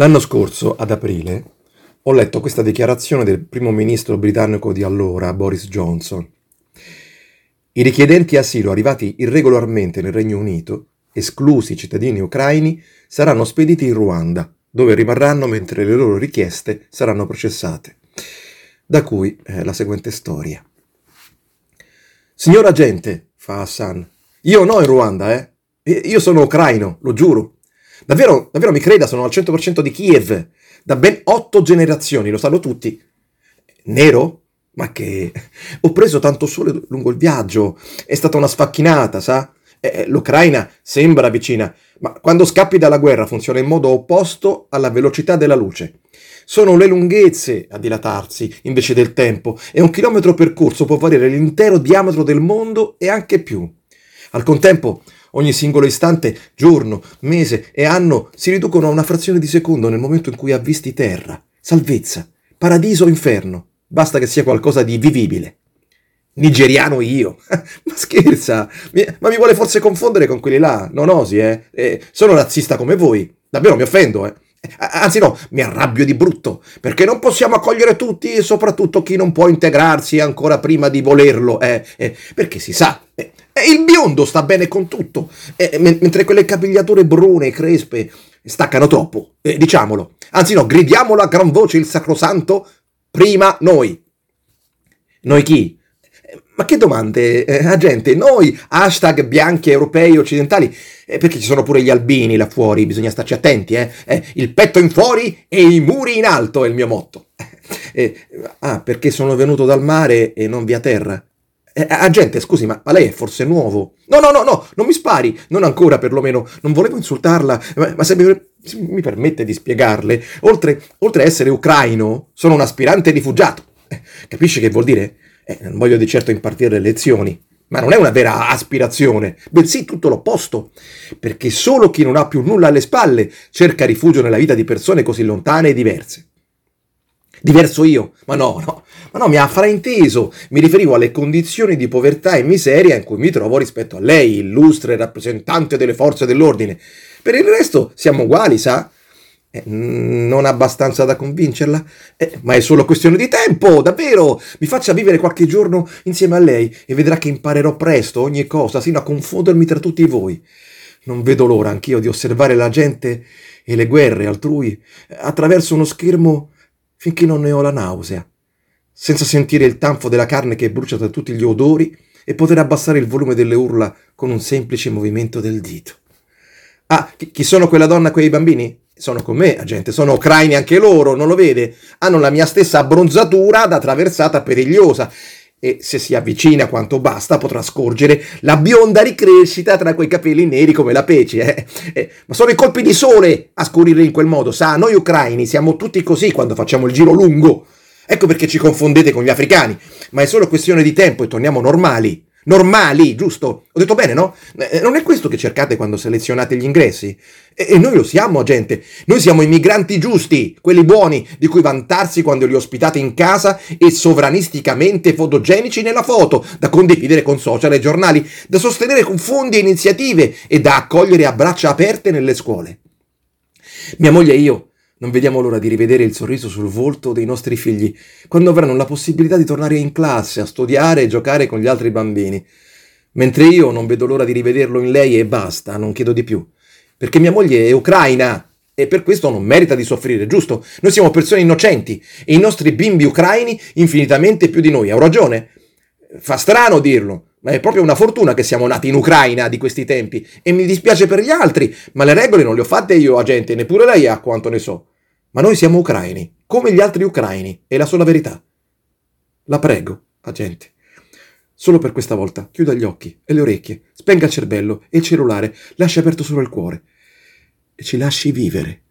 L'anno scorso, ad aprile, ho letto questa dichiarazione del primo ministro britannico di allora, Boris Johnson. I richiedenti asilo arrivati irregolarmente nel Regno Unito, esclusi i cittadini ucraini, saranno spediti in Ruanda, dove rimarranno mentre le loro richieste saranno processate. Da cui eh, la seguente storia. Signor agente, fa Hassan, io no in Ruanda, eh? Io sono ucraino, lo giuro. Davvero, davvero mi creda, sono al 100% di Kiev. Da ben otto generazioni, lo sanno tutti. Nero? Ma che... Ho preso tanto sole lungo il viaggio. È stata una sfacchinata, sa? Eh, L'Ucraina sembra vicina, ma quando scappi dalla guerra funziona in modo opposto alla velocità della luce. Sono le lunghezze a dilatarsi invece del tempo e un chilometro percorso può valere l'intero diametro del mondo e anche più. Al contempo, Ogni singolo istante, giorno, mese e anno si riducono a una frazione di secondo nel momento in cui avvisti terra, salvezza, paradiso o inferno. Basta che sia qualcosa di vivibile. Nigeriano io? ma scherza! ma mi vuole forse confondere con quelli là? Non osi, eh? eh sono razzista come voi. Davvero mi offendo, eh? Anzi no, mi arrabbio di brutto, perché non possiamo accogliere tutti e soprattutto chi non può integrarsi ancora prima di volerlo, eh? eh perché si sa, eh, il biondo sta bene con tutto, eh, mentre quelle capigliature brune crespe staccano troppo, eh, diciamolo. Anzi no, gridiamolo a gran voce il sacrosanto, prima noi. Noi chi? Ma che domande, eh, agente? Noi, hashtag bianchi europei occidentali, eh, perché ci sono pure gli albini là fuori, bisogna starci attenti, eh? eh il petto in fuori e i muri in alto è il mio motto. Eh, ah, perché sono venuto dal mare e non via terra? Eh, agente, scusi, ma, ma, lei è forse nuovo? No, no, no, no, non mi spari, non ancora perlomeno, non volevo insultarla, ma, ma se, mi, mi, permette di spiegarle, oltre, oltre a essere ucraino, sono un aspirante rifugiato. Eh, capisce che vuol dire? Eh, non voglio di certo impartire le lezioni, ma non è una vera aspirazione, bensì tutto l'opposto, perché solo chi non ha più nulla alle spalle cerca rifugio nella vita di persone così lontane e diverse. Diverso io? Ma no, no, ma no, mi ha frainteso. Mi riferivo alle condizioni di povertà e miseria in cui mi trovo rispetto a lei, illustre rappresentante delle forze dell'ordine. Per il resto siamo uguali, sa? Eh, non abbastanza da convincerla? Eh, ma è solo questione di tempo, davvero! Mi faccia vivere qualche giorno insieme a lei e vedrà che imparerò presto ogni cosa, sino a confondermi tra tutti voi. Non vedo l'ora anch'io di osservare la gente e le guerre altrui attraverso uno schermo finché non ne ho la nausea, senza sentire il tanfo della carne che brucia da tutti gli odori e poter abbassare il volume delle urla con un semplice movimento del dito. Ah, chi sono quella donna quei bambini? Sono con me, agente, sono ucraini anche loro, non lo vede? Hanno la mia stessa abbronzatura da traversata perigliosa e se si avvicina quanto basta potrà scorgere la bionda ricrescita tra quei capelli neri come la pece. Eh? Eh, ma sono i colpi di sole a scurire in quel modo, sa? Noi ucraini siamo tutti così quando facciamo il giro lungo. Ecco perché ci confondete con gli africani, ma è solo questione di tempo e torniamo normali normali, giusto? Ho detto bene, no? Eh, non è questo che cercate quando selezionate gli ingressi? E, noi lo siamo, gente. Noi siamo i migranti giusti, quelli buoni, di cui vantarsi quando li ospitate in casa e sovranisticamente fotogenici nella foto, da condividere con social e giornali, da sostenere con fondi e iniziative e da accogliere a braccia aperte nelle scuole. Mia moglie e io non vediamo l'ora di rivedere il sorriso sul volto dei nostri figli, quando avranno la possibilità di tornare in classe a studiare e giocare con gli altri bambini. Mentre io non vedo l'ora di rivederlo in lei e basta, non chiedo di più. Perché mia moglie è ucraina e per questo non merita di soffrire, giusto? Noi siamo persone innocenti e i nostri bimbi ucraini infinitamente più di noi, ho ragione? Fa strano dirlo, ma è proprio una fortuna che siamo nati in Ucraina di questi tempi e mi dispiace per gli altri, ma le regole non le ho fatte io, agente, neppure lei ha quanto ne so. Ma noi siamo ucraini, come gli altri ucraini, è la sola verità. La prego, agente. Solo per questa volta, chiuda gli occhi e le orecchie, spenga il cervello e il cellulare, lasci aperto solo il cuore e ci lasci vivere.